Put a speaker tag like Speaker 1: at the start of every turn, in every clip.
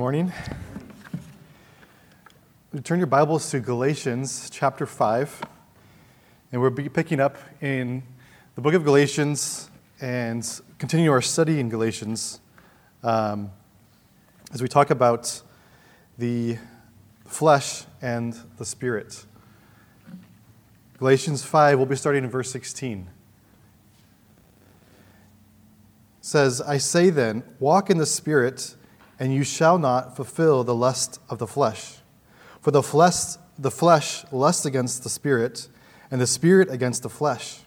Speaker 1: morning. Turn your Bibles to Galatians chapter 5, and we'll be picking up in the book of Galatians and continue our study in Galatians um, as we talk about the flesh and the spirit. Galatians 5, we'll be starting in verse 16. It says, I say then, walk in the spirit and you shall not fulfill the lust of the flesh. For the flesh, the flesh lusts against the spirit, and the spirit against the flesh.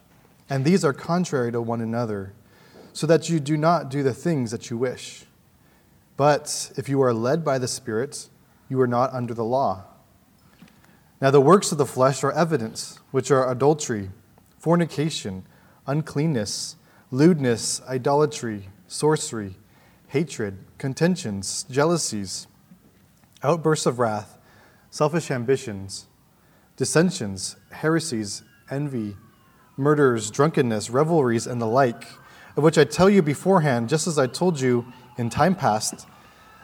Speaker 1: And these are contrary to one another, so that you do not do the things that you wish. But if you are led by the Spirit, you are not under the law. Now, the works of the flesh are evident, which are adultery, fornication, uncleanness, lewdness, idolatry, sorcery hatred, contentions, jealousies, outbursts of wrath, selfish ambitions, dissensions, heresies, envy, murders, drunkenness, revelries, and the like, of which I tell you beforehand, just as I told you in time past,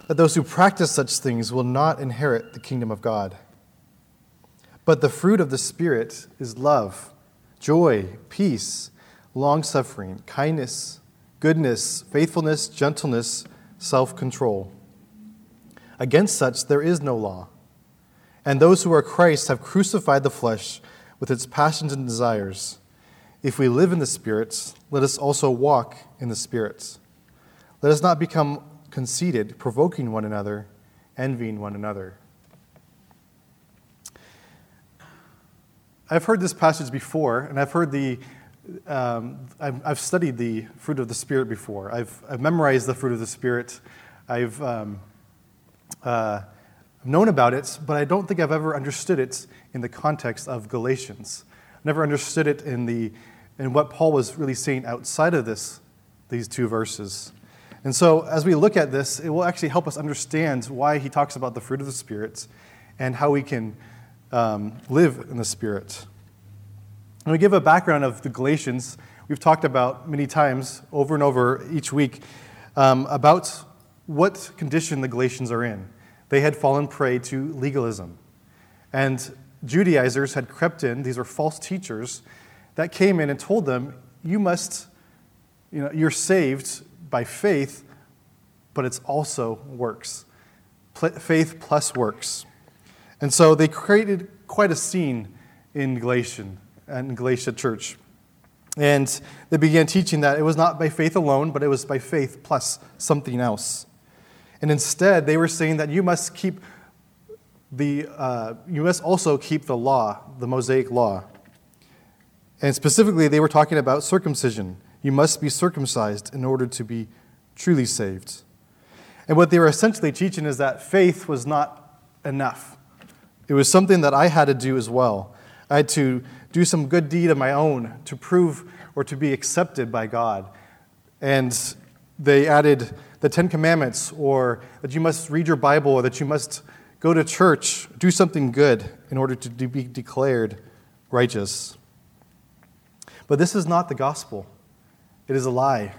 Speaker 1: that those who practice such things will not inherit the kingdom of God. But the fruit of the Spirit is love, joy, peace, long suffering, kindness goodness, faithfulness, gentleness, self control. Against such there is no law. And those who are Christ have crucified the flesh with its passions and desires. If we live in the spirits, let us also walk in the spirits. Let us not become conceited, provoking one another, envying one another. I've heard this passage before, and I've heard the um, I've, I've, studied the fruit of the Spirit before. I've, I've memorized the fruit of the Spirit. I've um, uh, known about it, but I don't think I've ever understood it in the context of Galatians. Never understood it in, the, in what Paul was really saying outside of this, these two verses. And so, as we look at this, it will actually help us understand why he talks about the fruit of the Spirit and how we can um, live in the Spirit. And we give a background of the Galatians. We've talked about many times, over and over each week, um, about what condition the Galatians are in. They had fallen prey to legalism. And Judaizers had crept in, these were false teachers that came in and told them, you must, you know, you're saved by faith, but it's also works. Faith plus works. And so they created quite a scene in Galatian in Galatia church. And they began teaching that it was not by faith alone, but it was by faith plus something else. And instead, they were saying that you must keep the, uh, you must also keep the law, the Mosaic law. And specifically, they were talking about circumcision. You must be circumcised in order to be truly saved. And what they were essentially teaching is that faith was not enough. It was something that I had to do as well. I had to do some good deed of my own to prove or to be accepted by God. And they added the Ten Commandments, or that you must read your Bible, or that you must go to church, do something good in order to be declared righteous. But this is not the gospel, it is a lie.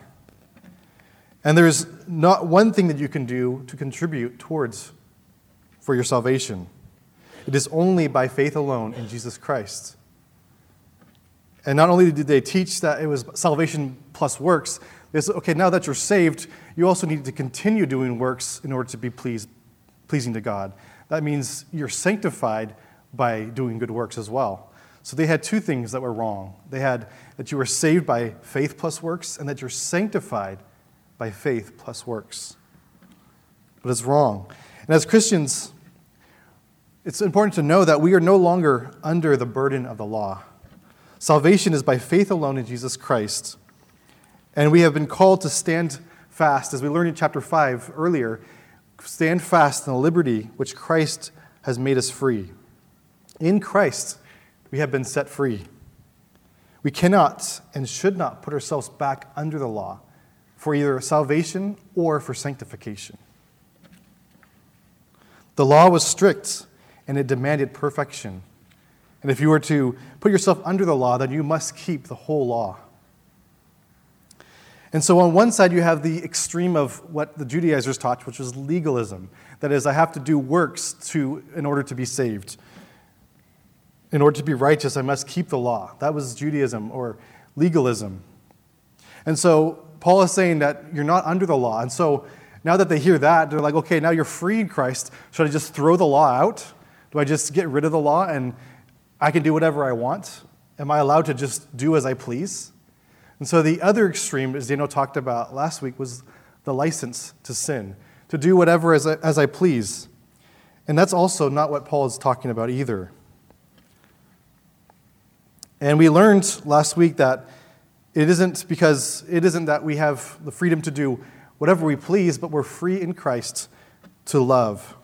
Speaker 1: And there's not one thing that you can do to contribute towards for your salvation. It is only by faith alone in Jesus Christ. And not only did they teach that it was salvation plus works, they said, okay, now that you're saved, you also need to continue doing works in order to be pleased, pleasing to God. That means you're sanctified by doing good works as well. So they had two things that were wrong. They had that you were saved by faith plus works, and that you're sanctified by faith plus works. But it's wrong. And as Christians, it's important to know that we are no longer under the burden of the law. Salvation is by faith alone in Jesus Christ. And we have been called to stand fast, as we learned in chapter 5 earlier, stand fast in the liberty which Christ has made us free. In Christ, we have been set free. We cannot and should not put ourselves back under the law for either salvation or for sanctification. The law was strict and it demanded perfection. And if you were to put yourself under the law, then you must keep the whole law. And so, on one side, you have the extreme of what the Judaizers taught, which was legalism. That is, I have to do works to, in order to be saved. In order to be righteous, I must keep the law. That was Judaism or legalism. And so, Paul is saying that you're not under the law. And so, now that they hear that, they're like, okay, now you're free in Christ. Should I just throw the law out? Do I just get rid of the law and I can do whatever I want? Am I allowed to just do as I please? And so the other extreme, as Daniel talked about last week, was the license to sin, to do whatever as I, as I please. And that's also not what Paul is talking about either. And we learned last week that it isn't because it isn't that we have the freedom to do whatever we please, but we're free in Christ to love.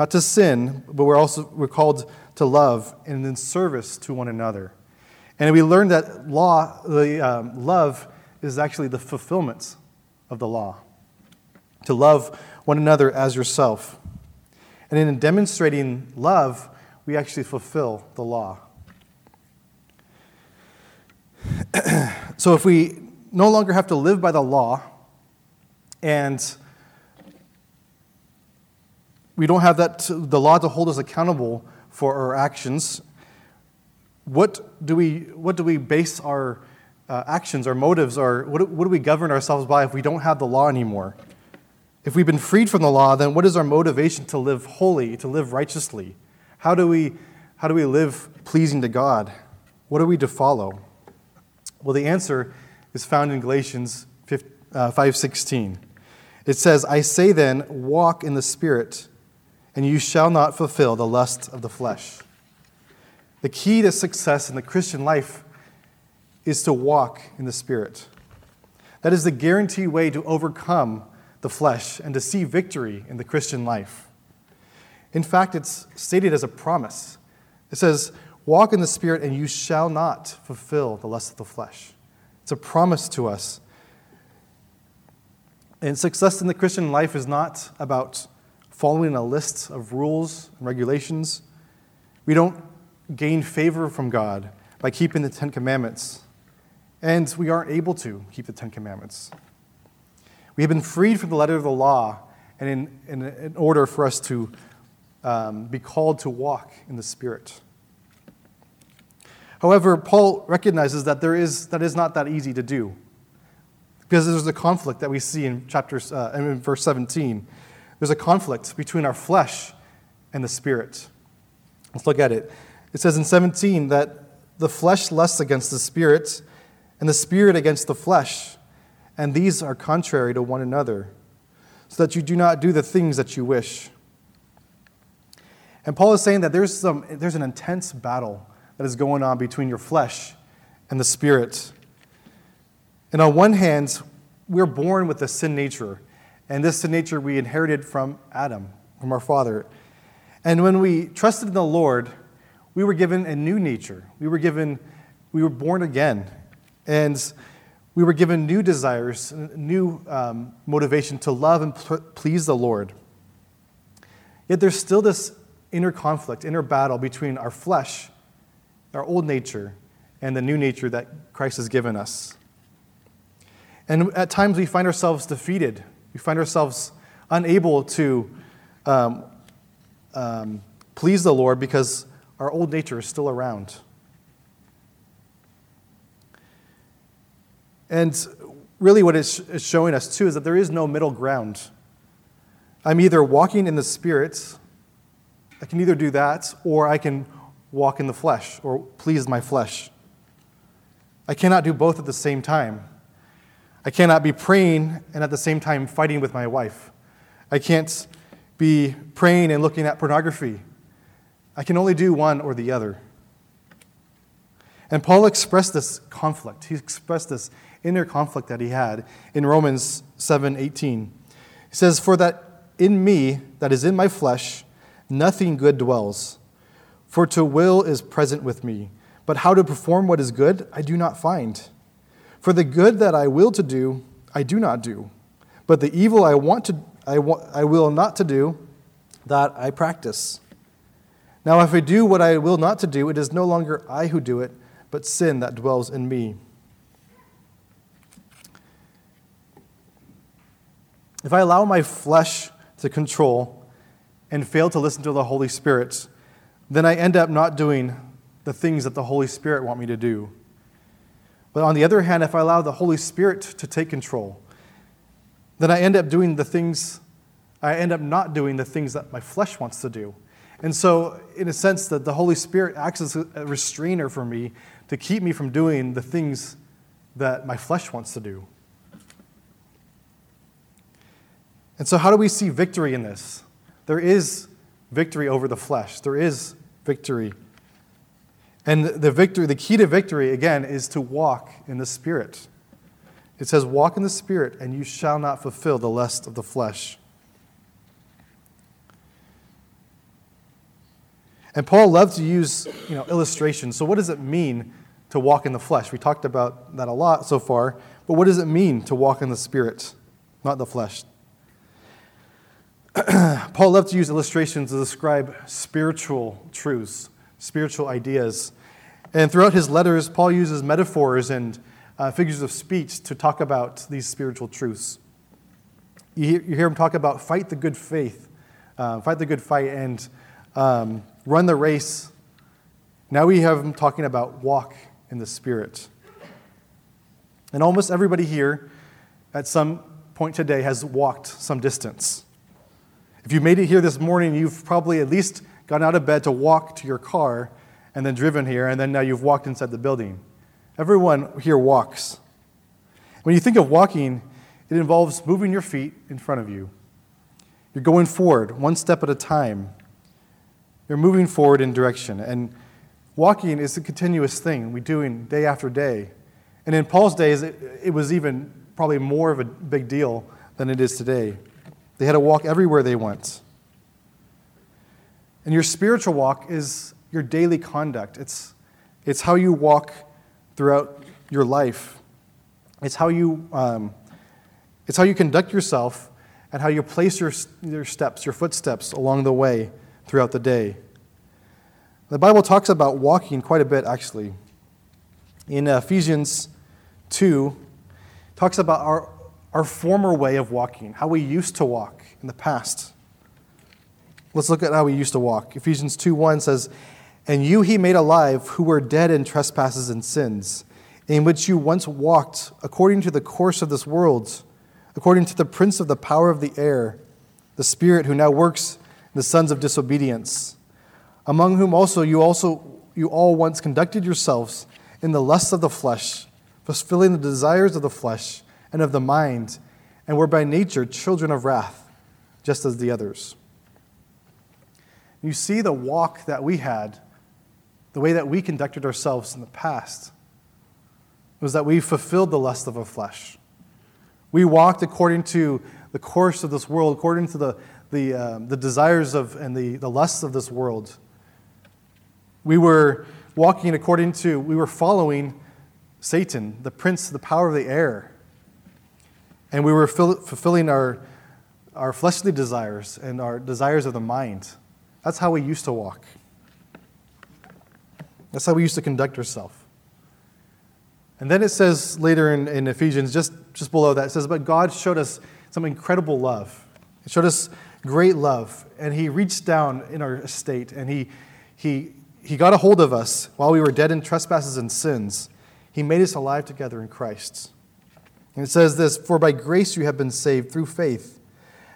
Speaker 1: Not to sin, but we're also we're called to love and in service to one another. And we learned that law, the um, love is actually the fulfillment of the law. To love one another as yourself. And in demonstrating love, we actually fulfill the law. so if we no longer have to live by the law and we don't have that the law to hold us accountable for our actions what do we, what do we base our uh, actions, our motives, our, what, what do we govern ourselves by if we don't have the law anymore? If we've been freed from the law, then what is our motivation to live holy, to live righteously? How do we, how do we live pleasing to God? What are we to follow? Well, the answer is found in Galatians 5:16. Uh, it says, "I say then, walk in the spirit, and you shall not fulfill the lust of the flesh." The key to success in the Christian life is to walk in the Spirit. That is the guaranteed way to overcome the flesh and to see victory in the Christian life. In fact, it's stated as a promise. It says, Walk in the Spirit, and you shall not fulfill the lust of the flesh. It's a promise to us. And success in the Christian life is not about following a list of rules and regulations. We don't gain favor from God by keeping the Ten Commandments, and we aren't able to keep the Ten Commandments. We have been freed from the letter of the law, and in, in, in order for us to um, be called to walk in the Spirit. However, Paul recognizes that there is, that is not that easy to do. Because there's a conflict that we see in, chapter, uh, in verse 17. There's a conflict between our flesh and the Spirit. Let's look at it. It says in 17 that the flesh lusts against the spirit, and the spirit against the flesh, and these are contrary to one another, so that you do not do the things that you wish. And Paul is saying that there's, some, there's an intense battle that is going on between your flesh and the spirit. And on one hand, we're born with a sin nature, and this sin nature we inherited from Adam, from our father. And when we trusted in the Lord, we were given a new nature. We were given, we were born again. And we were given new desires, new um, motivation to love and pl- please the Lord. Yet there's still this inner conflict, inner battle between our flesh, our old nature, and the new nature that Christ has given us. And at times we find ourselves defeated. We find ourselves unable to um, um, please the Lord because our old nature is still around. And really, what it's showing us too is that there is no middle ground. I'm either walking in the Spirit, I can either do that, or I can walk in the flesh or please my flesh. I cannot do both at the same time. I cannot be praying and at the same time fighting with my wife. I can't be praying and looking at pornography I can only do one or the other. And Paul expressed this conflict. He expressed this inner conflict that he had in Romans 7:18. He says, "For that in me, that is in my flesh, nothing good dwells. For to will is present with me, but how to perform what is good I do not find. For the good that I will to do, I do not do, but the evil I want to I, wa- I will not to do, that I practice." Now, if I do what I will not to do, it is no longer I who do it, but sin that dwells in me. if I allow my flesh to control and fail to listen to the Holy Spirit, then I end up not doing the things that the Holy Spirit want me to do. But on the other hand, if I allow the Holy Spirit to take control, then I end up doing the things, I end up not doing the things that my flesh wants to do. And so, in a sense, that the Holy Spirit acts as a restrainer for me to keep me from doing the things that my flesh wants to do. And so, how do we see victory in this? There is victory over the flesh, there is victory. And the victory, the key to victory, again, is to walk in the Spirit. It says, Walk in the Spirit, and you shall not fulfill the lust of the flesh. And Paul loved to use you know, illustrations. So, what does it mean to walk in the flesh? We talked about that a lot so far, but what does it mean to walk in the Spirit, not the flesh? Paul loved to use illustrations to describe spiritual truths, spiritual ideas. And throughout his letters, Paul uses metaphors and uh, figures of speech to talk about these spiritual truths. You hear, you hear him talk about fight the good faith, uh, fight the good fight, and um, run the race. Now we have him talking about walk in the Spirit. And almost everybody here at some point today has walked some distance. If you made it here this morning, you've probably at least gotten out of bed to walk to your car and then driven here, and then now you've walked inside the building. Everyone here walks. When you think of walking, it involves moving your feet in front of you. You're going forward, one step at a time. You're moving forward in direction. And walking is a continuous thing we do in day after day. And in Paul's days, it, it was even probably more of a big deal than it is today. They had to walk everywhere they went. And your spiritual walk is your daily conduct. It's, it's how you walk throughout your life. It's how you, um, it's how you conduct yourself and how you place your, your steps, your footsteps along the way throughout the day. The Bible talks about walking quite a bit, actually. In Ephesians 2, talks about our our former way of walking, how we used to walk in the past. Let's look at how we used to walk. Ephesians 2 1 says, And you he made alive who were dead in trespasses and sins, in which you once walked according to the course of this world, according to the prince of the power of the air, the spirit who now works in the sons of disobedience, among whom also you also you all once conducted yourselves in the lusts of the flesh, fulfilling the desires of the flesh and of the mind, and were by nature children of wrath, just as the others. You see the walk that we had, the way that we conducted ourselves in the past, was that we fulfilled the lust of our flesh. We walked according to the course of this world, according to the, the, uh, the desires of and the, the lusts of this world. We were walking according to, we were following Satan, the prince, of the power of the air. And we were fulfilling our, our fleshly desires and our desires of the mind. That's how we used to walk. That's how we used to conduct ourselves. And then it says later in, in Ephesians, just, just below that, it says, But God showed us some incredible love. He showed us great love. And He reached down in our estate and He, he, he got a hold of us while we were dead in trespasses and sins. He made us alive together in Christ. And it says this For by grace you have been saved through faith,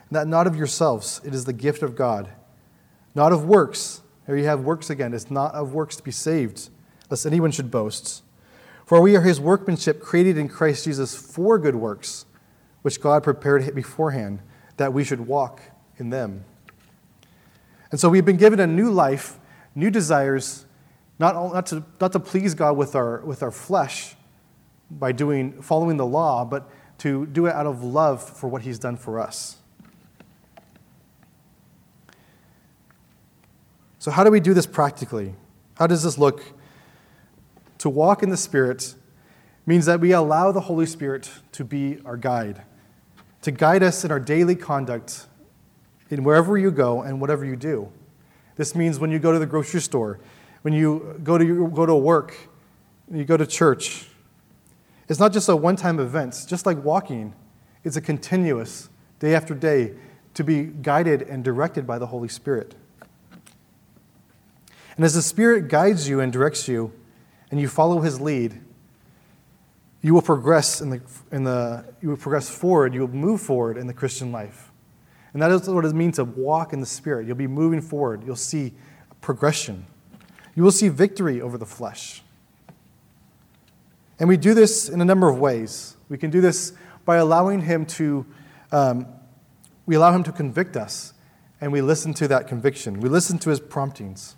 Speaker 1: and that not of yourselves, it is the gift of God, not of works. Here you have works again. It's not of works to be saved, lest anyone should boast. For we are his workmanship, created in Christ Jesus for good works, which God prepared beforehand that we should walk in them. And so we've been given a new life, new desires, not, not, to, not to please God with our, with our flesh, by doing, following the law, but to do it out of love for what he's done for us. So, how do we do this practically? How does this look? To walk in the Spirit means that we allow the Holy Spirit to be our guide, to guide us in our daily conduct in wherever you go and whatever you do. This means when you go to the grocery store, when you go to, go to work, when you go to church, it's not just a one time event, just like walking, it's a continuous day after day, to be guided and directed by the Holy Spirit. And as the Spirit guides you and directs you, and you follow His lead, you will progress in the, in the you will progress forward, you will move forward in the Christian life. And that is what it means to walk in the Spirit. You'll be moving forward. You'll see progression. You will see victory over the flesh. And we do this in a number of ways. We can do this by allowing Him to, um, we allow Him to convict us, and we listen to that conviction. We listen to His promptings.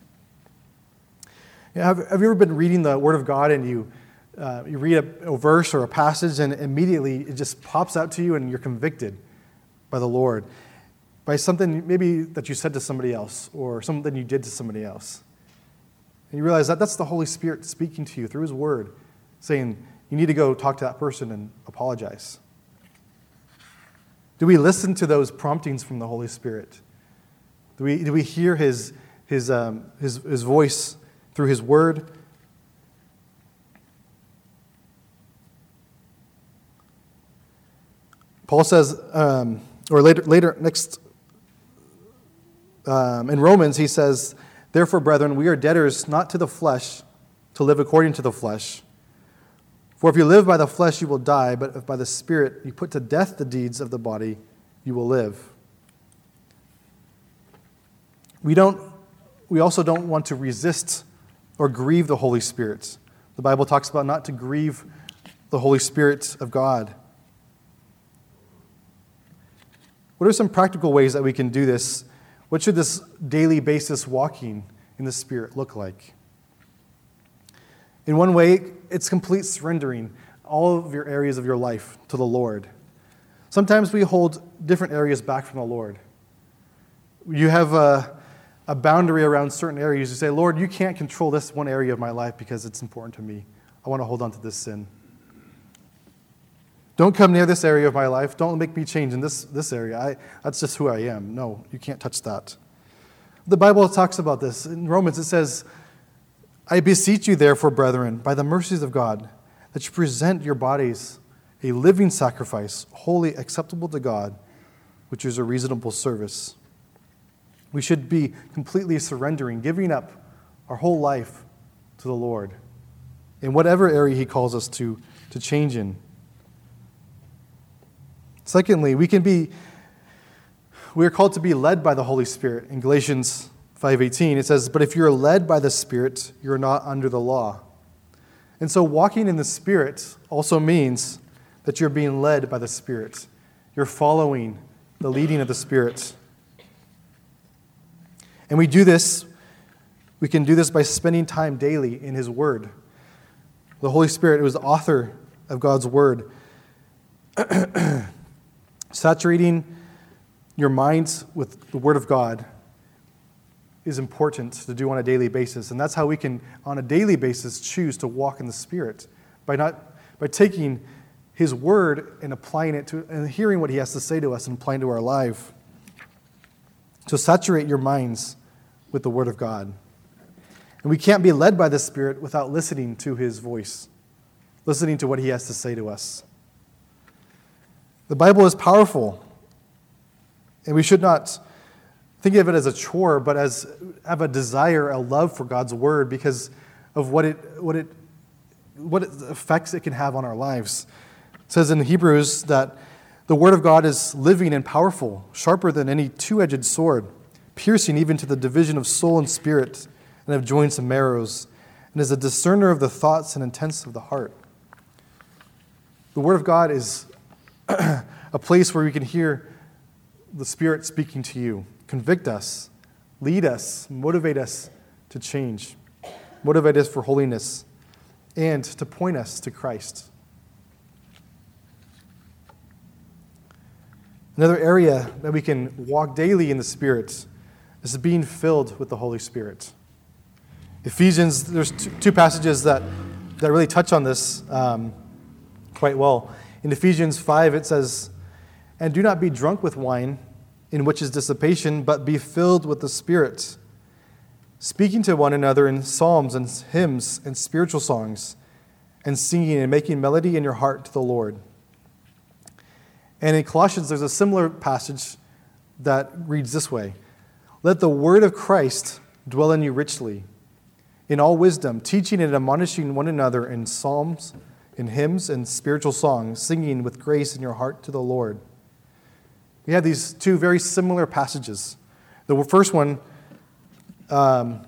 Speaker 1: Have, have you ever been reading the Word of God and you, uh, you read a, a verse or a passage, and immediately it just pops out to you and you're convicted by the Lord? by something maybe that you said to somebody else or something you did to somebody else. And you realize that that's the Holy Spirit speaking to you through His Word, saying, you need to go talk to that person and apologize. Do we listen to those promptings from the Holy Spirit? Do we, do we hear his, his, um, his, his voice through His Word? Paul says, um, or later, later, next um, in Romans, he says, Therefore, brethren, we are debtors not to the flesh to live according to the flesh. For if you live by the flesh, you will die, but if by the Spirit you put to death the deeds of the body, you will live. We, don't, we also don't want to resist or grieve the Holy Spirit. The Bible talks about not to grieve the Holy Spirit of God. What are some practical ways that we can do this what should this daily basis walking in the Spirit look like? In one way, it's complete surrendering all of your areas of your life to the Lord. Sometimes we hold different areas back from the Lord. You have a, a boundary around certain areas. You say, Lord, you can't control this one area of my life because it's important to me. I want to hold on to this sin. Don't come near this area of my life. Don't make me change in this, this area. I, that's just who I am. No, you can't touch that. The Bible talks about this. In Romans, it says, I beseech you, therefore, brethren, by the mercies of God, that you present your bodies a living sacrifice, wholly acceptable to God, which is a reasonable service. We should be completely surrendering, giving up our whole life to the Lord in whatever area He calls us to, to change in. Secondly, we can be we are called to be led by the Holy Spirit. In Galatians 5:18 it says, "But if you're led by the Spirit, you're not under the law." And so walking in the Spirit also means that you're being led by the Spirit. You're following the leading of the Spirit. And we do this, we can do this by spending time daily in His Word. The Holy Spirit was the author of God's Word. Saturating your minds with the Word of God is important to do on a daily basis. And that's how we can, on a daily basis, choose to walk in the Spirit by, not, by taking His Word and applying it to, and hearing what He has to say to us and applying to our life. So saturate your minds with the Word of God. And we can't be led by the Spirit without listening to His voice, listening to what He has to say to us. The Bible is powerful, and we should not think of it as a chore, but as have a desire, a love for God's word because of what it, what it, what it, effects it can have on our lives. It says in Hebrews that the word of God is living and powerful, sharper than any two edged sword, piercing even to the division of soul and spirit, and of joints and marrows, and is a discerner of the thoughts and intents of the heart. The word of God is a place where we can hear the Spirit speaking to you, convict us, lead us, motivate us to change, motivate us for holiness, and to point us to Christ. Another area that we can walk daily in the Spirit is being filled with the Holy Spirit. Ephesians, there's two, passages that, that really touch on this um, quite well. In Ephesians 5, it says, And do not be drunk with wine, in which is dissipation, but be filled with the Spirit, speaking to one another in psalms and hymns and spiritual songs, and singing and making melody in your heart to the Lord. And in Colossians, there's a similar passage that reads this way Let the word of Christ dwell in you richly, in all wisdom, teaching and admonishing one another in psalms, in hymns, and spiritual songs, singing with grace in your heart to the Lord. We have these two very similar passages. The first one um,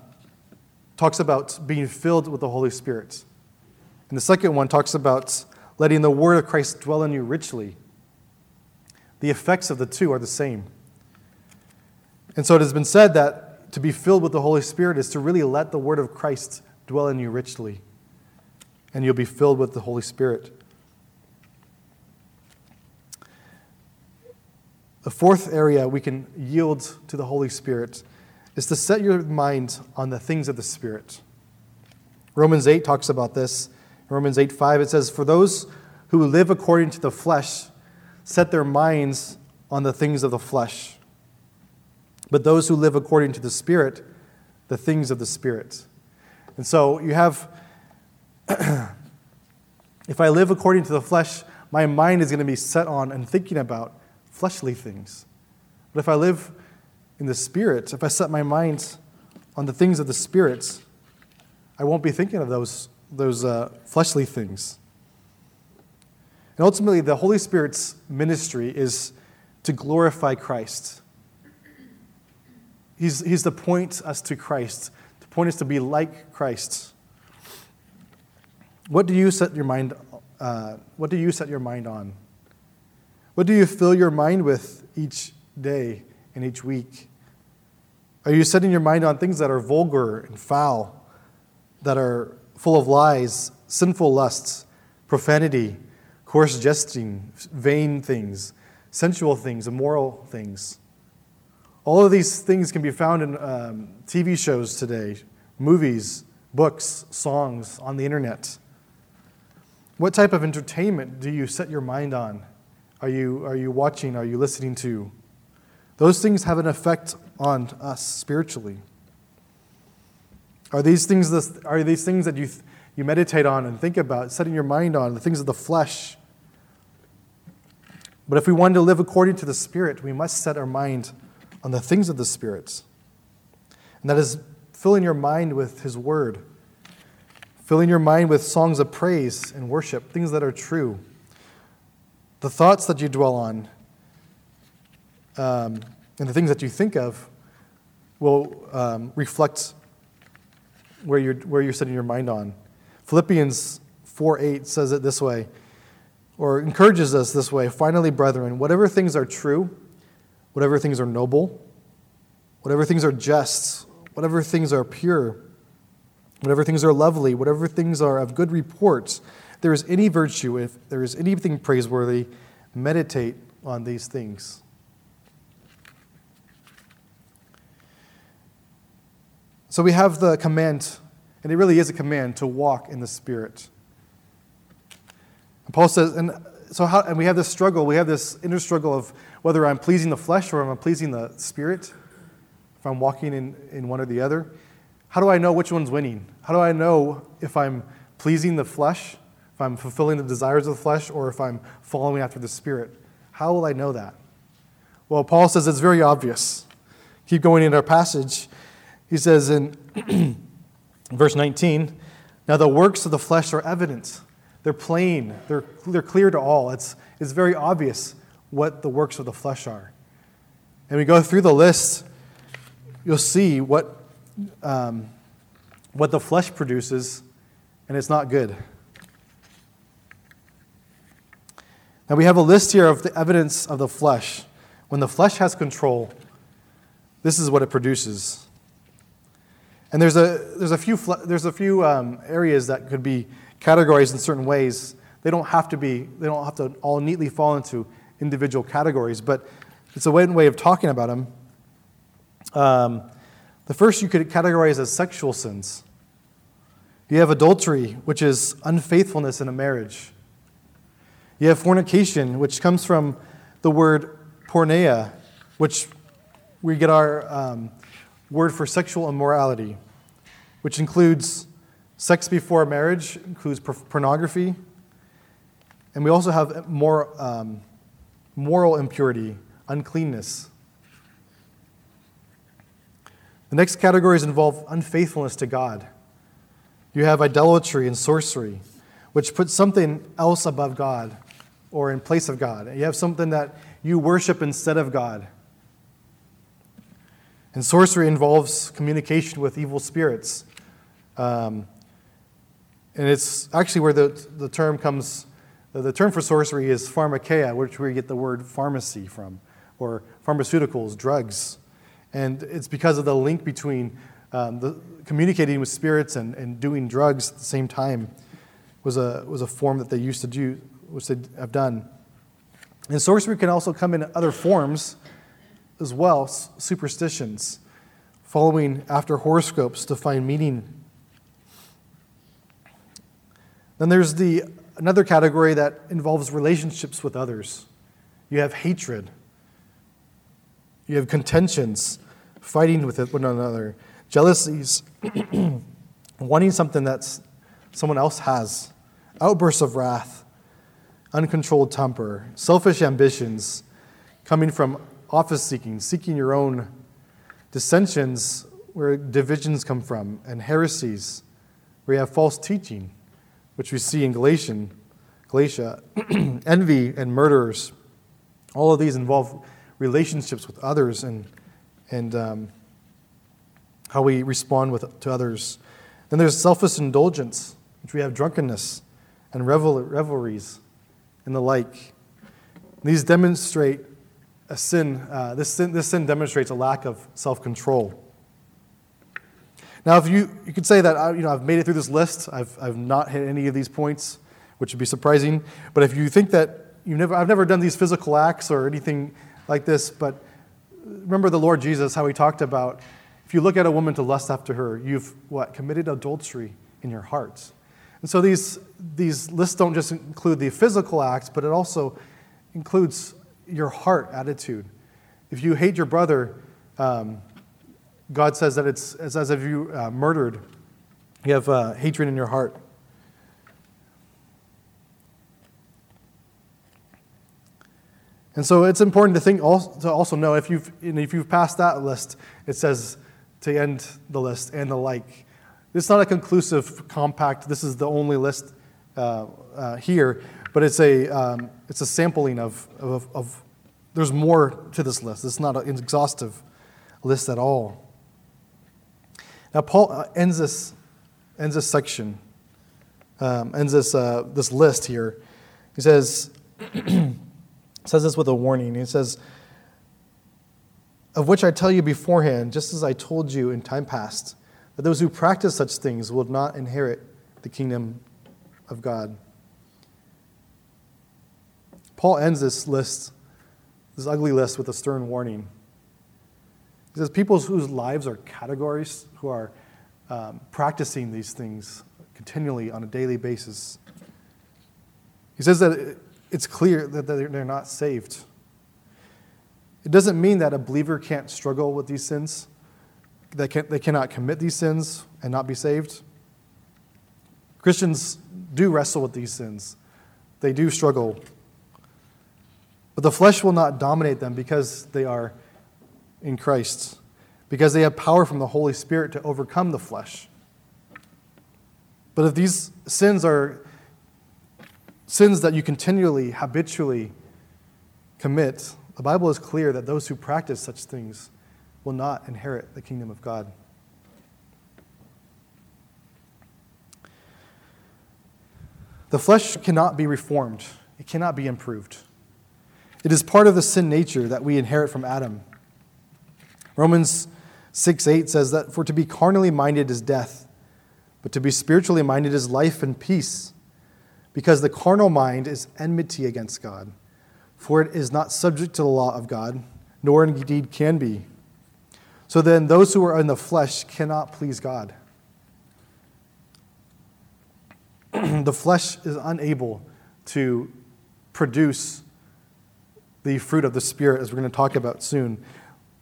Speaker 1: talks about being filled with the Holy Spirit. And the second one talks about letting the word of Christ dwell in you richly. The effects of the two are the same. And so it has been said that to be filled with the Holy Spirit is to really let the word of Christ dwell in you richly. And you'll be filled with the Holy Spirit. The fourth area we can yield to the Holy Spirit is to set your mind on the things of the Spirit. Romans 8 talks about this. Romans 8 5, it says, For those who live according to the flesh set their minds on the things of the flesh. But those who live according to the Spirit, the things of the Spirit. And so you have, if I live according to the flesh, my mind is going to be set on and thinking about fleshly things. But if I live in the Spirit, if I set my mind on the things of the Spirit, I won't be thinking of those, those uh, fleshly things. And ultimately, the Holy Spirit's ministry is to glorify Christ. He's, he's to point us to Christ, to point us to be like Christ. What do you set your mind? Uh, what do you set your mind on? What do you fill your mind with each day and each week? Are you setting your mind on things that are vulgar and foul, that are full of lies, sinful lusts, profanity, coarse jesting, vain things, sensual things, immoral things? All of these things can be found in um, TV shows today, movies, books, songs, on the internet. What type of entertainment do you set your mind on? Are you, are you watching? Are you listening to? Those things have an effect on us spiritually. Are these things, are these things that you, you meditate on and think about, setting your mind on, the things of the flesh? But if we want to live according to the Spirit, we must set our mind on the things of the Spirit. And that is filling your mind with His Word, filling your mind with songs of praise and worship, things that are true. The thoughts that you dwell on, um, and the things that you think of will um, reflect where you're, where you're setting your mind on. Philippians 4 8 says it this way, or encourages us this way Finally, brethren, whatever things are true, whatever things are noble, whatever things are just, whatever things are pure, whatever things are lovely, whatever things are of good report, there is any virtue, if there is anything praiseworthy, meditate on these things. So we have the command, and it really is a command to walk in the Spirit. And Paul says, and so how, and we have this struggle, we have this inner struggle of whether I'm pleasing the flesh or I'm pleasing the Spirit, if I'm walking in, in one or the other. How do I know which one's winning? How do I know if I'm pleasing the flesh, if I'm fulfilling the desires of the flesh, or if I'm following after the Spirit? How will I know that? Well, Paul says it's very obvious. Keep going in our passage. He says in verse 19, Now the works of the flesh are evident. They're plain, they're, they're clear to all. It's, it's very obvious what the works of the flesh are. And we go through the list, you'll see what, um, what the flesh produces, and it's not good. Now we have a list here of the evidence of the flesh. When the flesh has control, this is what it produces. And there's a, there's a few, there's a few um, areas that could be categorized in certain ways. They don't have to be, they don't have to all neatly fall into individual categories, but it's a way of talking about them. Um, the first you could categorize as sexual sins. You have adultery, which is unfaithfulness in a marriage. You have fornication, which comes from the word porneia, which we get our um, word for sexual immorality, which includes sex before marriage, includes pornography, and we also have more um, moral impurity, uncleanness. The next categories involve unfaithfulness to God. You have idolatry and sorcery, which puts something else above God or in place of God. You have something that you worship instead of God. And sorcery involves communication with evil spirits. Um, and it's actually where the, the term comes, the term for sorcery is pharmakeia, which we get the word pharmacy from, or pharmaceuticals, drugs. And it's because of the link between um, the, communicating with spirits and, and doing drugs at the same time was a, was a form that they used to do, which they have done. And sorcery can also come in other forms as well, superstitions, following after horoscopes to find meaning. Then there's the another category that involves relationships with others. You have hatred. You have contentions, fighting with one another, jealousies, wanting something that someone else has, outbursts of wrath, uncontrolled temper, selfish ambitions coming from office seeking, seeking your own, dissensions where divisions come from, and heresies where you have false teaching, which we see in Galatian, Galatia, envy and murderers. All of these involve relationships with others and, and um, how we respond with, to others. Then there's selfish indulgence, which we have drunkenness and revel, revelries and the like. These demonstrate a sin, uh, this sin, this sin demonstrates a lack of self control. Now, if you, you could say that uh, you know, I've made it through this list, I've, I've not hit any of these points, which would be surprising. But if you think that you never, I've never done these physical acts or anything like this, but remember the Lord Jesus, how he talked about if you look at a woman to lust after her, you've what? Committed adultery in your heart. And so these, these lists don't just include the physical acts, but it also includes your heart attitude. If you hate your brother, um, God says that it's, it's as if you uh, murdered. You have uh, hatred in your heart. And so it's important to think also, to also know if you've, if you've passed that list, it says to end the list and the like. It's not a conclusive compact. This is the only list uh, uh, here, but it's a, um, it's a sampling of, of, of, there's more to this list. It's not an exhaustive list at all. Now, Paul uh, ends this, ends this section, um, ends this, uh, this list here. He says, says this with a warning. He says, Of which I tell you beforehand, just as I told you in time past, that those who practice such things will not inherit the kingdom of God. Paul ends this list, this ugly list, with a stern warning. He says, People whose lives are categories, who are um, practicing these things continually on a daily basis. He says that it's clear that they're not saved. It doesn't mean that a believer can't struggle with these sins, can, they cannot commit these sins and not be saved. Christians do wrestle with these sins, they do struggle but the flesh will not dominate them because they are in Christ, because they have power from the Holy Spirit to overcome the flesh. But if these sins are sins that you continually, habitually commit, the Bible is clear that those who practice such things will not inherit the kingdom of God. The flesh cannot be reformed, it cannot be improved. It is part of the sin nature that we inherit from Adam. Romans 6 8 says that for to be carnally minded is death, but to be spiritually minded is life and peace, because the carnal mind is enmity against God, for it is not subject to the law of God, nor indeed can be. So then, those who are in the flesh cannot please God. the flesh is unable to produce the fruit of the Spirit, as we're going to talk about soon.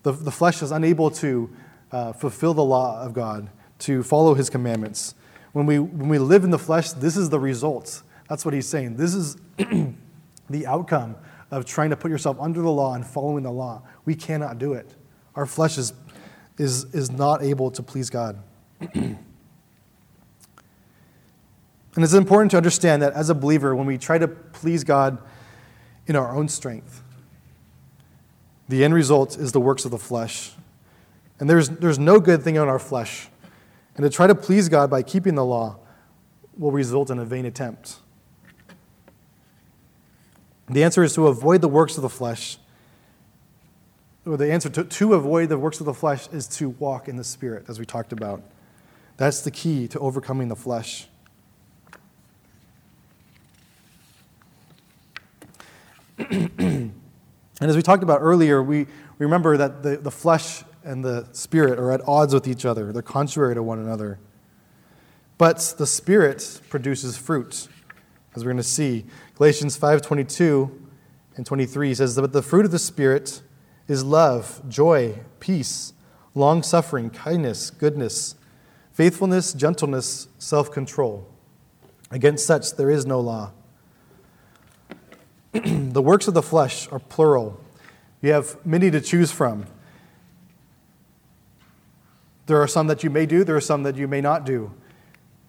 Speaker 1: The, the flesh is unable to uh, fulfill the law of God, to follow his commandments. When we, when we live in the flesh, this is the result. That's what he's saying. This is the outcome of trying to put yourself under the law and following the law. We cannot do it. Our flesh is, is, is not able to please God. and it's important to understand that as a believer, when we try to please God in our own strength, the end result is the works of the flesh. And there's, there's no good thing in our flesh. And to try to please God by keeping the law will result in a vain attempt. The answer is to avoid the works of the flesh. Or the answer to, to avoid the works of the flesh is to walk in the Spirit, as we talked about. That's the key to overcoming the flesh. and as we talked about earlier, we remember that the, the flesh and the spirit are at odds with each other, they're contrary to one another. But the spirit produces fruit, as we're going to see. Galatians 5:22 and 23 says that the fruit of the spirit is love, joy, peace, long-suffering, kindness, goodness, faithfulness, gentleness, self-control. Against such there is no law. the works of the flesh are plural. You have many to choose from. There are some that you may do, there are some that you may not do,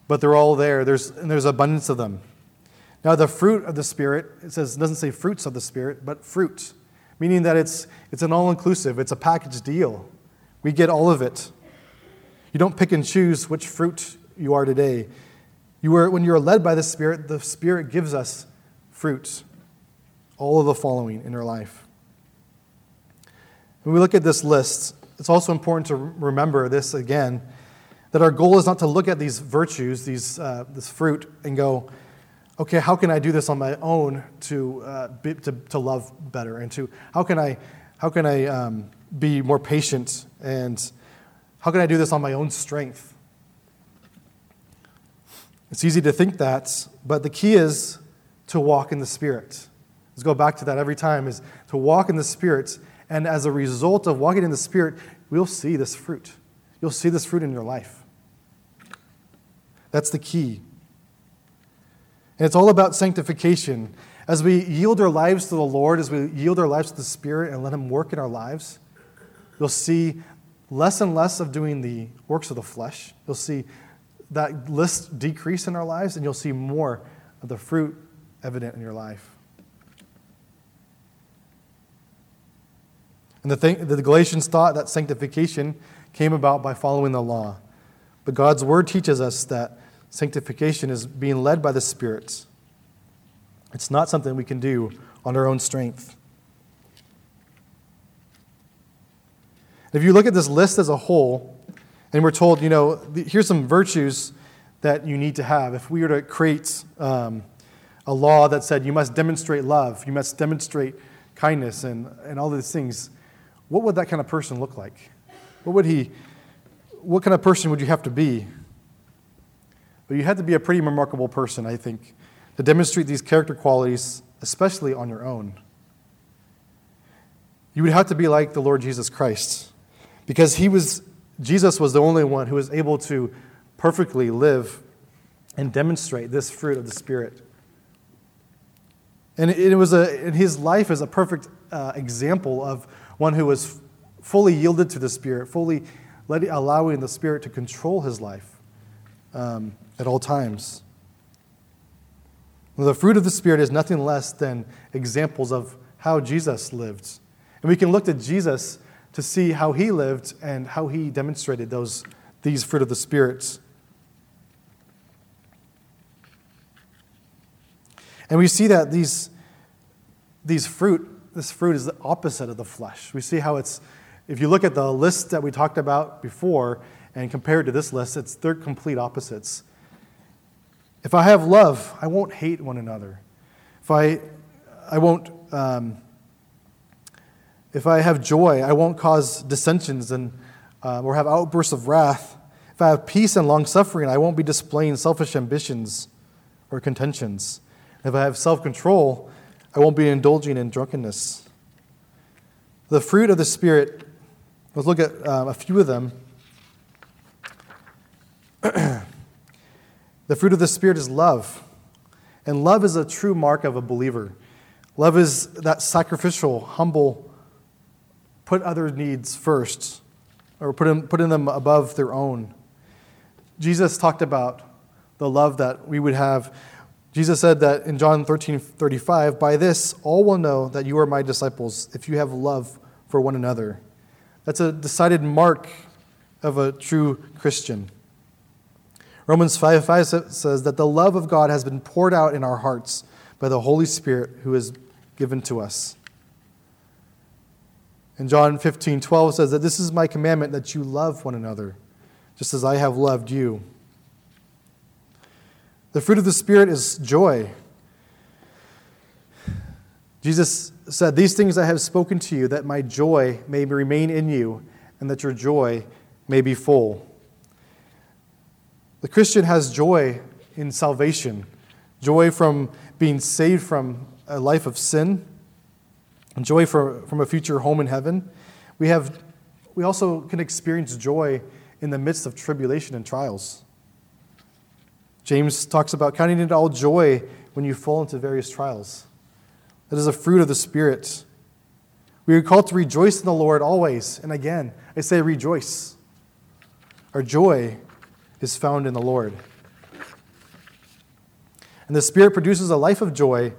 Speaker 1: but they're all there. There's, and there's abundance of them. Now, the fruit of the Spirit, it says, it doesn't say fruits of the Spirit, but fruit, meaning that it's, it's an all inclusive, it's a package deal. We get all of it. You don't pick and choose which fruit you are today. You are, when you're led by the Spirit, the Spirit gives us fruit, all of the following in our life. When we look at this list, it's also important to remember this again that our goal is not to look at these virtues, these, uh, this fruit, and go, okay, how can I do this on my own to, uh, be, to, to love better? And to how can I, how can I um, be more patient? And how can I do this on my own strength? It's easy to think that, but the key is to walk in the Spirit. Let's go back to that every time is to walk in the Spirit and as a result of walking in the Spirit, we'll see this fruit. You'll see this fruit in your life. That's the key. And it's all about sanctification. As we yield our lives to the Lord, as we yield our lives to the Spirit and let Him work in our lives, you'll see less and less of doing the works of the flesh. You'll see that list decrease in our lives, and you'll see more of the fruit evident in your life. And the, thing, the Galatians thought that sanctification came about by following the law. But God's word teaches us that sanctification is being led by the Spirit. It's not something we can do on our own strength. If you look at this list as a whole, and we're told, you know, here's some virtues that you need to have. If we were to create um, a law that said you must demonstrate love, you must demonstrate kindness, and, and all these things, what would that kind of person look like? What would he, what kind of person would you have to be? But you had to be a pretty remarkable person, I think, to demonstrate these character qualities, especially on your own. You would have to be like the Lord Jesus Christ, because he was, Jesus was the only one who was able to perfectly live and demonstrate this fruit of the Spirit. And it was a, and his life is a perfect uh, example of one who was fully yielded to the Spirit, fully letting, allowing the Spirit to control his life um, at all times. The fruit of the Spirit is nothing less than examples of how Jesus lived. And we can look to Jesus to see how he lived and how he demonstrated those, these fruit of the Spirit. And we see that these, these fruit this fruit is the opposite of the flesh. We see how it's, if you look at the list that we talked about before and compare it to this list, it's they're complete opposites. If I have love, I won't hate one another. If I, I won't, um, if I have joy, I won't cause dissensions and, uh, or have outbursts of wrath. If I have peace and long suffering, I won't be displaying selfish ambitions or contentions. If I have self control, I won't be indulging in drunkenness. The fruit of the Spirit, let's look at um, a few of them. the fruit of the Spirit is love. And love is a true mark of a believer. Love is that sacrificial, humble, put other needs first, or put in, putting them above their own. Jesus talked about the love that we would have. Jesus said that in John 13 35, By this all will know that you are my disciples if you have love for one another. That's a decided mark of a true Christian. Romans 5 5 says that the love of God has been poured out in our hearts by the Holy Spirit who is given to us. And John 15 12 says that this is my commandment that you love one another, just as I have loved you. The fruit of the Spirit is joy. Jesus said, These things I have spoken to you, that my joy may remain in you, and that your joy may be full. The Christian has joy in salvation, joy from being saved from a life of sin, and joy for, from a future home in heaven. We, have, we also can experience joy in the midst of tribulation and trials. James talks about counting it all joy when you fall into various trials. That is a fruit of the Spirit. We are called to rejoice in the Lord always. And again, I say rejoice. Our joy is found in the Lord. And the Spirit produces a life of joy,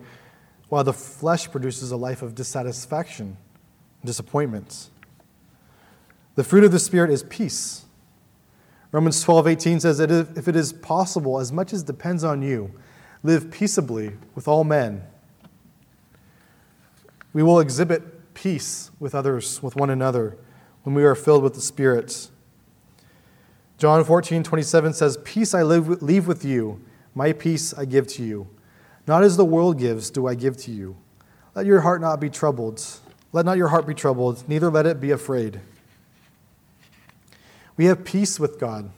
Speaker 1: while the flesh produces a life of dissatisfaction and disappointment. The fruit of the Spirit is peace. Romans 12, 18 says that if it is possible, as much as depends on you, live peaceably with all men. We will exhibit peace with others, with one another, when we are filled with the Spirit. John 14, 27 says, Peace I leave with you, my peace I give to you. Not as the world gives, do I give to you. Let your heart not be troubled. Let not your heart be troubled, neither let it be afraid. We have peace with God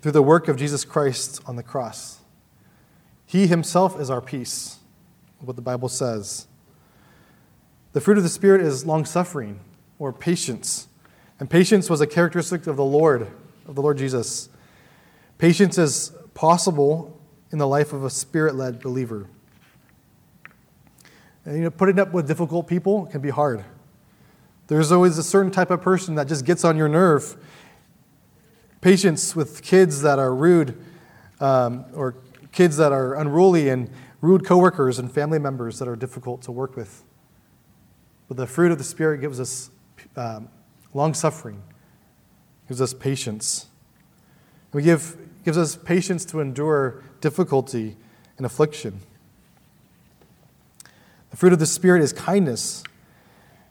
Speaker 1: through the work of Jesus Christ on the cross. He himself is our peace, what the Bible says. The fruit of the Spirit is long suffering or patience. And patience was a characteristic of the Lord, of the Lord Jesus. Patience is possible in the life of a spirit led believer. And, you know, putting up with difficult people can be hard. There's always a certain type of person that just gets on your nerve. Patience with kids that are rude um, or kids that are unruly and rude coworkers and family members that are difficult to work with. But the fruit of the Spirit gives us um, long suffering, gives us patience. We give, gives us patience to endure difficulty and affliction. The fruit of the Spirit is kindness.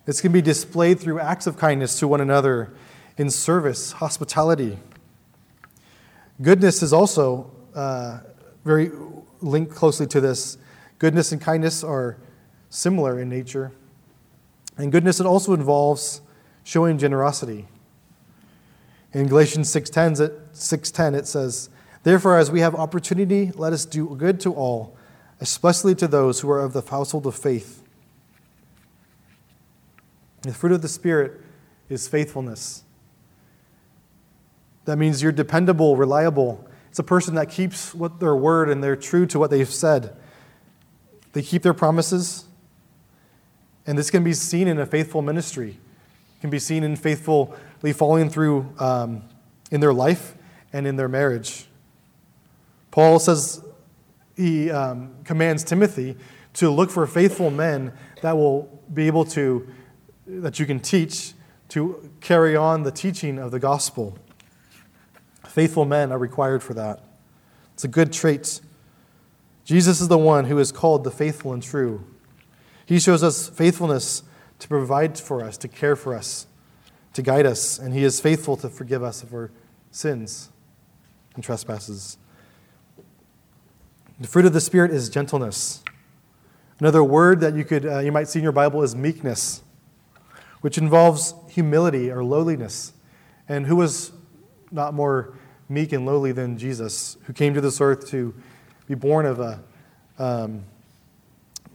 Speaker 1: This can be displayed through acts of kindness to one another in service, hospitality. Goodness is also uh, very linked closely to this. Goodness and kindness are similar in nature. And goodness it also involves showing generosity. In Galatians 6:10 6:10 it says, "Therefore as we have opportunity, let us do good to all, especially to those who are of the household of faith." The fruit of the Spirit is faithfulness. That means you're dependable, reliable. It's a person that keeps what their word and they're true to what they've said. They keep their promises. And this can be seen in a faithful ministry. It can be seen in faithfully following through um, in their life and in their marriage. Paul says he um, commands Timothy to look for faithful men that will be able to that you can teach to carry on the teaching of the gospel. Faithful men are required for that. It's a good trait. Jesus is the one who is called the faithful and true. He shows us faithfulness to provide for us, to care for us, to guide us, and He is faithful to forgive us of our sins and trespasses. The fruit of the Spirit is gentleness. Another word that you, could, uh, you might see in your Bible is meekness which involves humility or lowliness. And who was not more meek and lowly than Jesus, who came to this earth to be born of a um,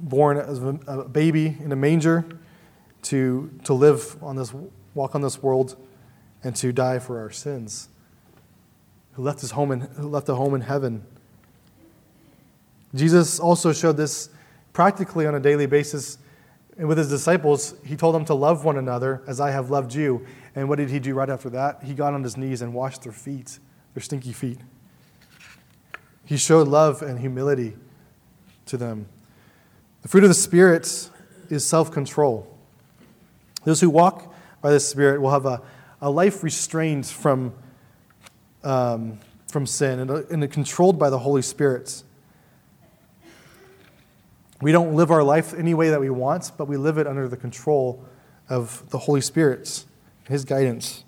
Speaker 1: born as a baby in a manger, to to live on this walk on this world, and to die for our sins. Who left his home in who left a home in heaven. Jesus also showed this practically on a daily basis. And with his disciples, he told them to love one another as I have loved you. And what did he do right after that? He got on his knees and washed their feet, their stinky feet. He showed love and humility to them. The fruit of the Spirit is self control. Those who walk by the Spirit will have a, a life restrained from, um, from sin and, and controlled by the Holy Spirit. We don't live our life any way that we want, but we live it under the control of the Holy Spirit, His guidance.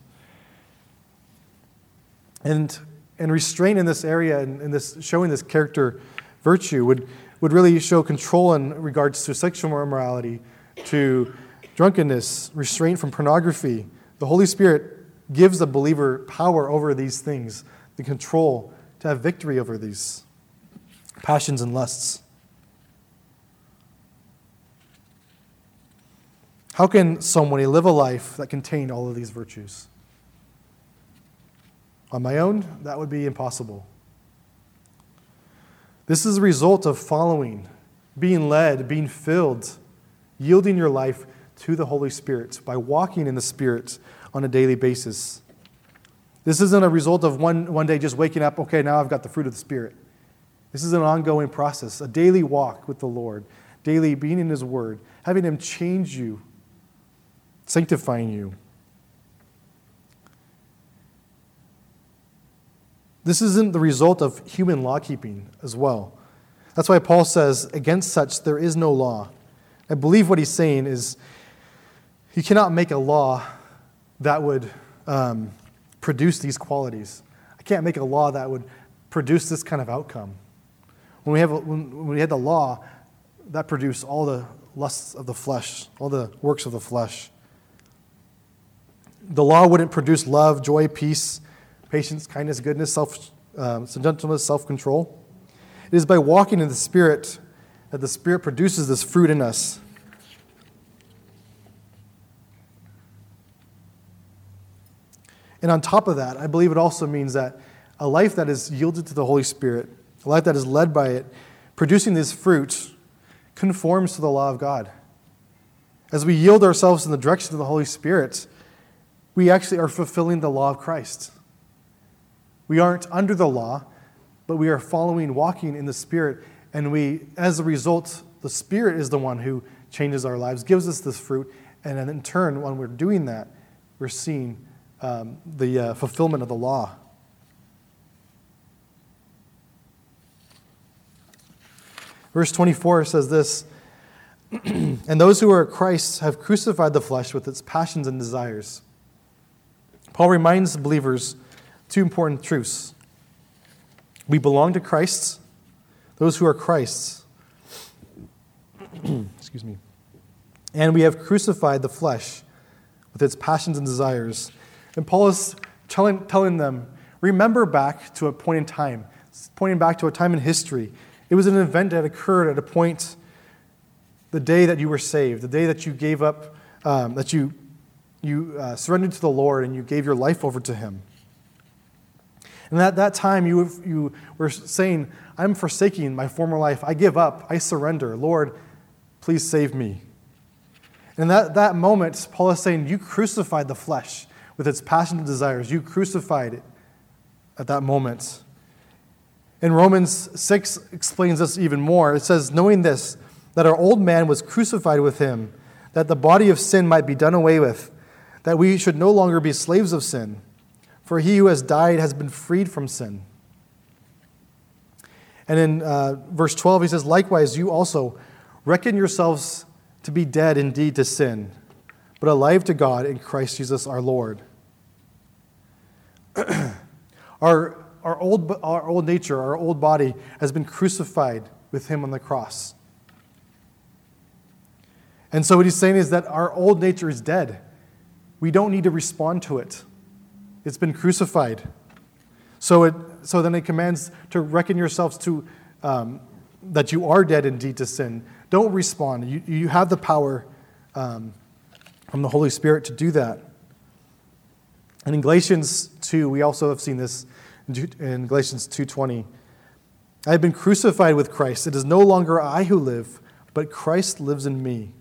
Speaker 1: And, and restraint in this area and, and this, showing this character virtue would, would really show control in regards to sexual immorality, to drunkenness, restraint from pornography. The Holy Spirit gives the believer power over these things, the control to have victory over these passions and lusts. How can somebody live a life that contained all of these virtues? On my own, that would be impossible. This is a result of following, being led, being filled, yielding your life to the Holy Spirit by walking in the Spirit on a daily basis. This isn't a result of one, one day just waking up, okay, now I've got the fruit of the Spirit. This is an ongoing process, a daily walk with the Lord, daily being in His Word, having Him change you sanctifying you. This isn't the result of human law keeping as well. That's why Paul says, against such there is no law. I believe what he's saying is you cannot make a law that would um, produce these qualities. I can't make a law that would produce this kind of outcome. When we, have, when we had the law, that produced all the lusts of the flesh, all the works of the flesh. The law wouldn't produce love, joy, peace, patience, kindness, goodness, self, um, gentleness, self control. It is by walking in the Spirit that the Spirit produces this fruit in us. And on top of that, I believe it also means that a life that is yielded to the Holy Spirit, a life that is led by it, producing this fruit, conforms to the law of God. As we yield ourselves in the direction of the Holy Spirit, we actually are fulfilling the law of Christ. We aren't under the law, but we are following, walking in the Spirit. And we, as a result, the Spirit is the one who changes our lives, gives us this fruit. And then in turn, when we're doing that, we're seeing um, the uh, fulfillment of the law. Verse 24 says this And those who are Christ's have crucified the flesh with its passions and desires. Paul reminds the believers two important truths. We belong to Christ, those who are Christ's. Excuse me. And we have crucified the flesh with its passions and desires. And Paul is telling, telling them, remember back to a point in time, pointing back to a time in history. It was an event that occurred at a point, the day that you were saved, the day that you gave up, um, that you you uh, surrendered to the Lord and you gave your life over to Him. And at that time, you, you were saying, I'm forsaking my former life. I give up. I surrender. Lord, please save me. And that, that moment, Paul is saying, You crucified the flesh with its passions and desires. You crucified it at that moment. And Romans 6 explains this even more. It says, Knowing this, that our old man was crucified with him, that the body of sin might be done away with that we should no longer be slaves of sin, for he who has died has been freed from sin. And in uh, verse 12, he says, Likewise, you also reckon yourselves to be dead indeed to sin, but alive to God in Christ Jesus our Lord. our, our, old, our old nature, our old body, has been crucified with him on the cross. And so what he's saying is that our old nature is dead. We don't need to respond to it. It's been crucified. So, it, so then it commands to reckon yourselves to um, that you are dead indeed to sin. Don't respond. You, you have the power um, from the Holy Spirit to do that. And in Galatians 2, we also have seen this in Galatians 2:20. I have been crucified with Christ. It is no longer I who live, but Christ lives in me.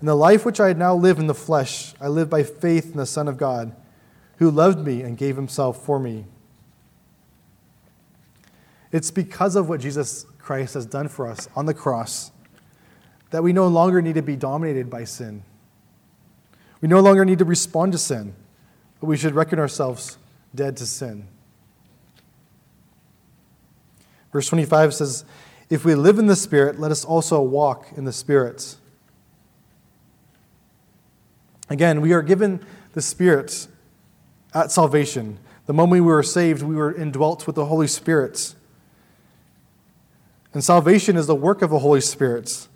Speaker 1: And the life which I now live in the flesh, I live by faith in the Son of God, who loved me and gave himself for me. It's because of what Jesus Christ has done for us on the cross that we no longer need to be dominated by sin. We no longer need to respond to sin, but we should reckon ourselves dead to sin. Verse 25 says, If we live in the Spirit, let us also walk in the Spirit. Again, we are given the Spirit at salvation. The moment we were saved, we were indwelt with the Holy Spirit. And salvation is the work of the Holy Spirit.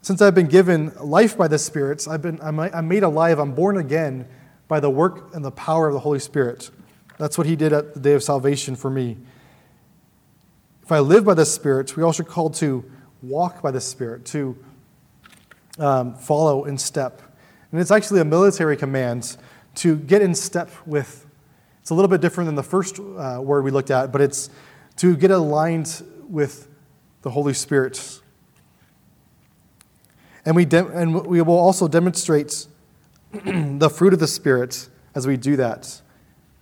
Speaker 1: Since I've been given life by the Spirit, I've been, I'm made alive, I'm born again by the work and the power of the Holy Spirit. That's what He did at the day of salvation for me. If I live by the Spirit, we also called to walk by the Spirit, to um, follow in step. And it's actually a military command to get in step with. It's a little bit different than the first uh, word we looked at, but it's to get aligned with the Holy Spirit. And we, de- and we will also demonstrate the fruit of the Spirit as we do that.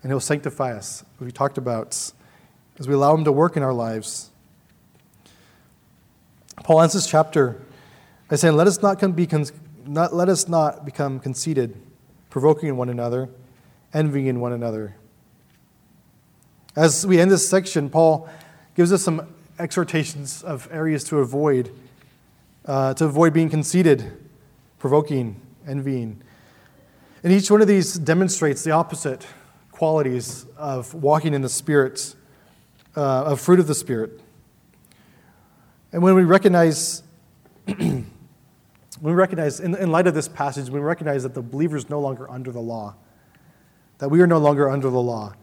Speaker 1: And He'll sanctify us, as we talked about, as we allow Him to work in our lives. Paul ends this chapter by saying, Let us not, be not, let us not become conceited, provoking one another, envying one another. As we end this section, Paul gives us some exhortations of areas to avoid, uh, to avoid being conceited, provoking, envying. And each one of these demonstrates the opposite qualities of walking in the Spirit, uh, of fruit of the Spirit. And when we recognize, we recognize, in, in light of this passage, we recognize that the believer is no longer under the law, that we are no longer under the law.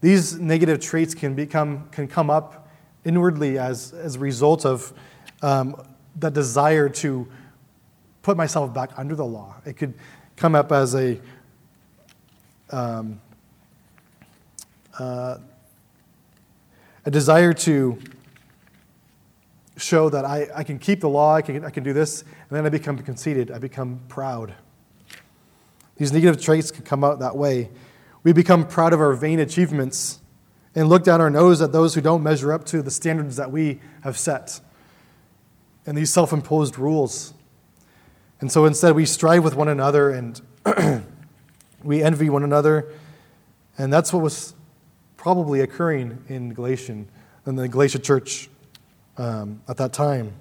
Speaker 1: These negative traits can become can come up inwardly as, as a result of um, that desire to put myself back under the law. It could come up as a um, uh, a desire to show that I, I can keep the law, I can, I can do this, and then I become conceited, I become proud. These negative traits can come out that way. We become proud of our vain achievements and look down our nose at those who don't measure up to the standards that we have set and these self imposed rules. And so instead, we strive with one another and we envy one another. And that's what was probably occurring in Galatian, in the Galatia church um, at that time.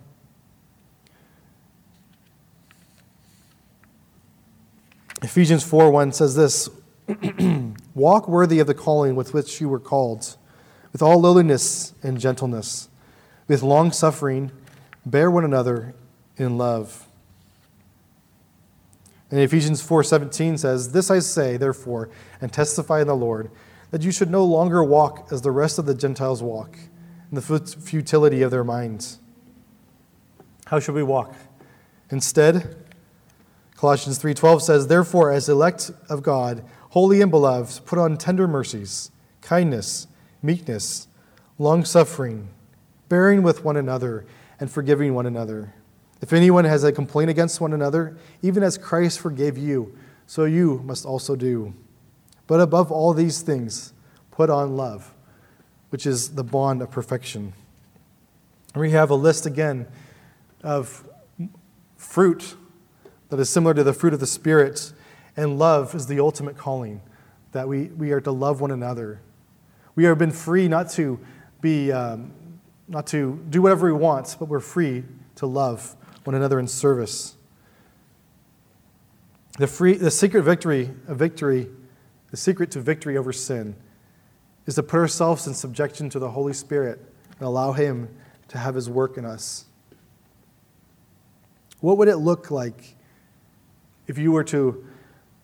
Speaker 1: Ephesians 4 1 says this Walk worthy of the calling with which you were called, with all lowliness and gentleness, with long suffering, bear one another in love. And Ephesians 4:17 says, "This I say, therefore, and testify in the Lord, that you should no longer walk as the rest of the Gentiles walk, in the futility of their minds." How should we walk? Instead, Colossians 3:12 says, "Therefore, as elect of God, holy and beloved, put on tender mercies, kindness, meekness, long suffering, bearing with one another, and forgiving one another. If anyone has a complaint against one another, even as Christ forgave you, so you must also do. But above all these things, put on love, which is the bond of perfection. We have a list again of fruit that is similar to the fruit of the Spirit and love is the ultimate calling, that we, we are to love one another. We have been free not to be, um, not to do whatever we want, but we're free to love one another in service. The, free, the secret victory, a victory, the secret to victory over sin is to put ourselves in subjection to the Holy Spirit and allow Him to have His work in us. What would it look like if you were to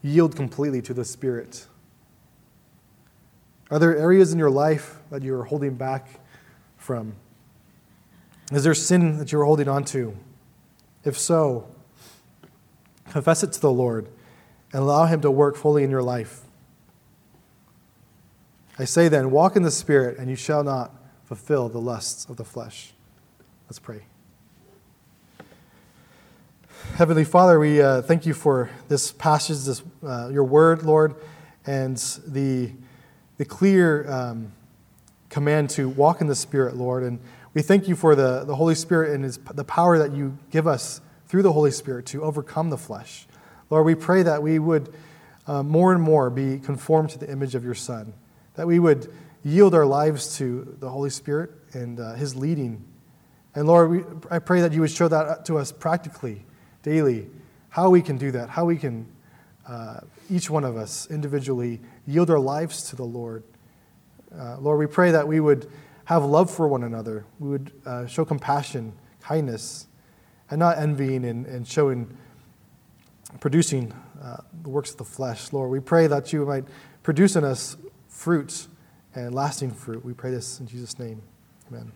Speaker 1: yield completely to the Spirit? Are there areas in your life that you're holding back from? Is there sin that you're holding on to? If so, confess it to the Lord and allow Him to work fully in your life. I say then, walk in the Spirit, and you shall not fulfill the lusts of the flesh. Let's pray. Heavenly Father, we uh, thank you for this passage, this, uh, your word, Lord, and the, the clear um, command to walk in the Spirit, Lord. And we thank you for the, the Holy Spirit and his, the power that you give us through the Holy Spirit to overcome the flesh. Lord, we pray that we would uh, more and more be conformed to the image of your Son, that we would yield our lives to the Holy Spirit and uh, his leading. And Lord, we, I pray that you would show that to us practically, daily, how we can do that, how we can, uh, each one of us individually, yield our lives to the Lord. Uh, Lord, we pray that we would have love for one another, we would uh, show compassion, kindness, and not envying and, and showing, producing uh, the works of the flesh. Lord, we pray that you might produce in us fruit and lasting fruit. We pray this in Jesus' name. Amen.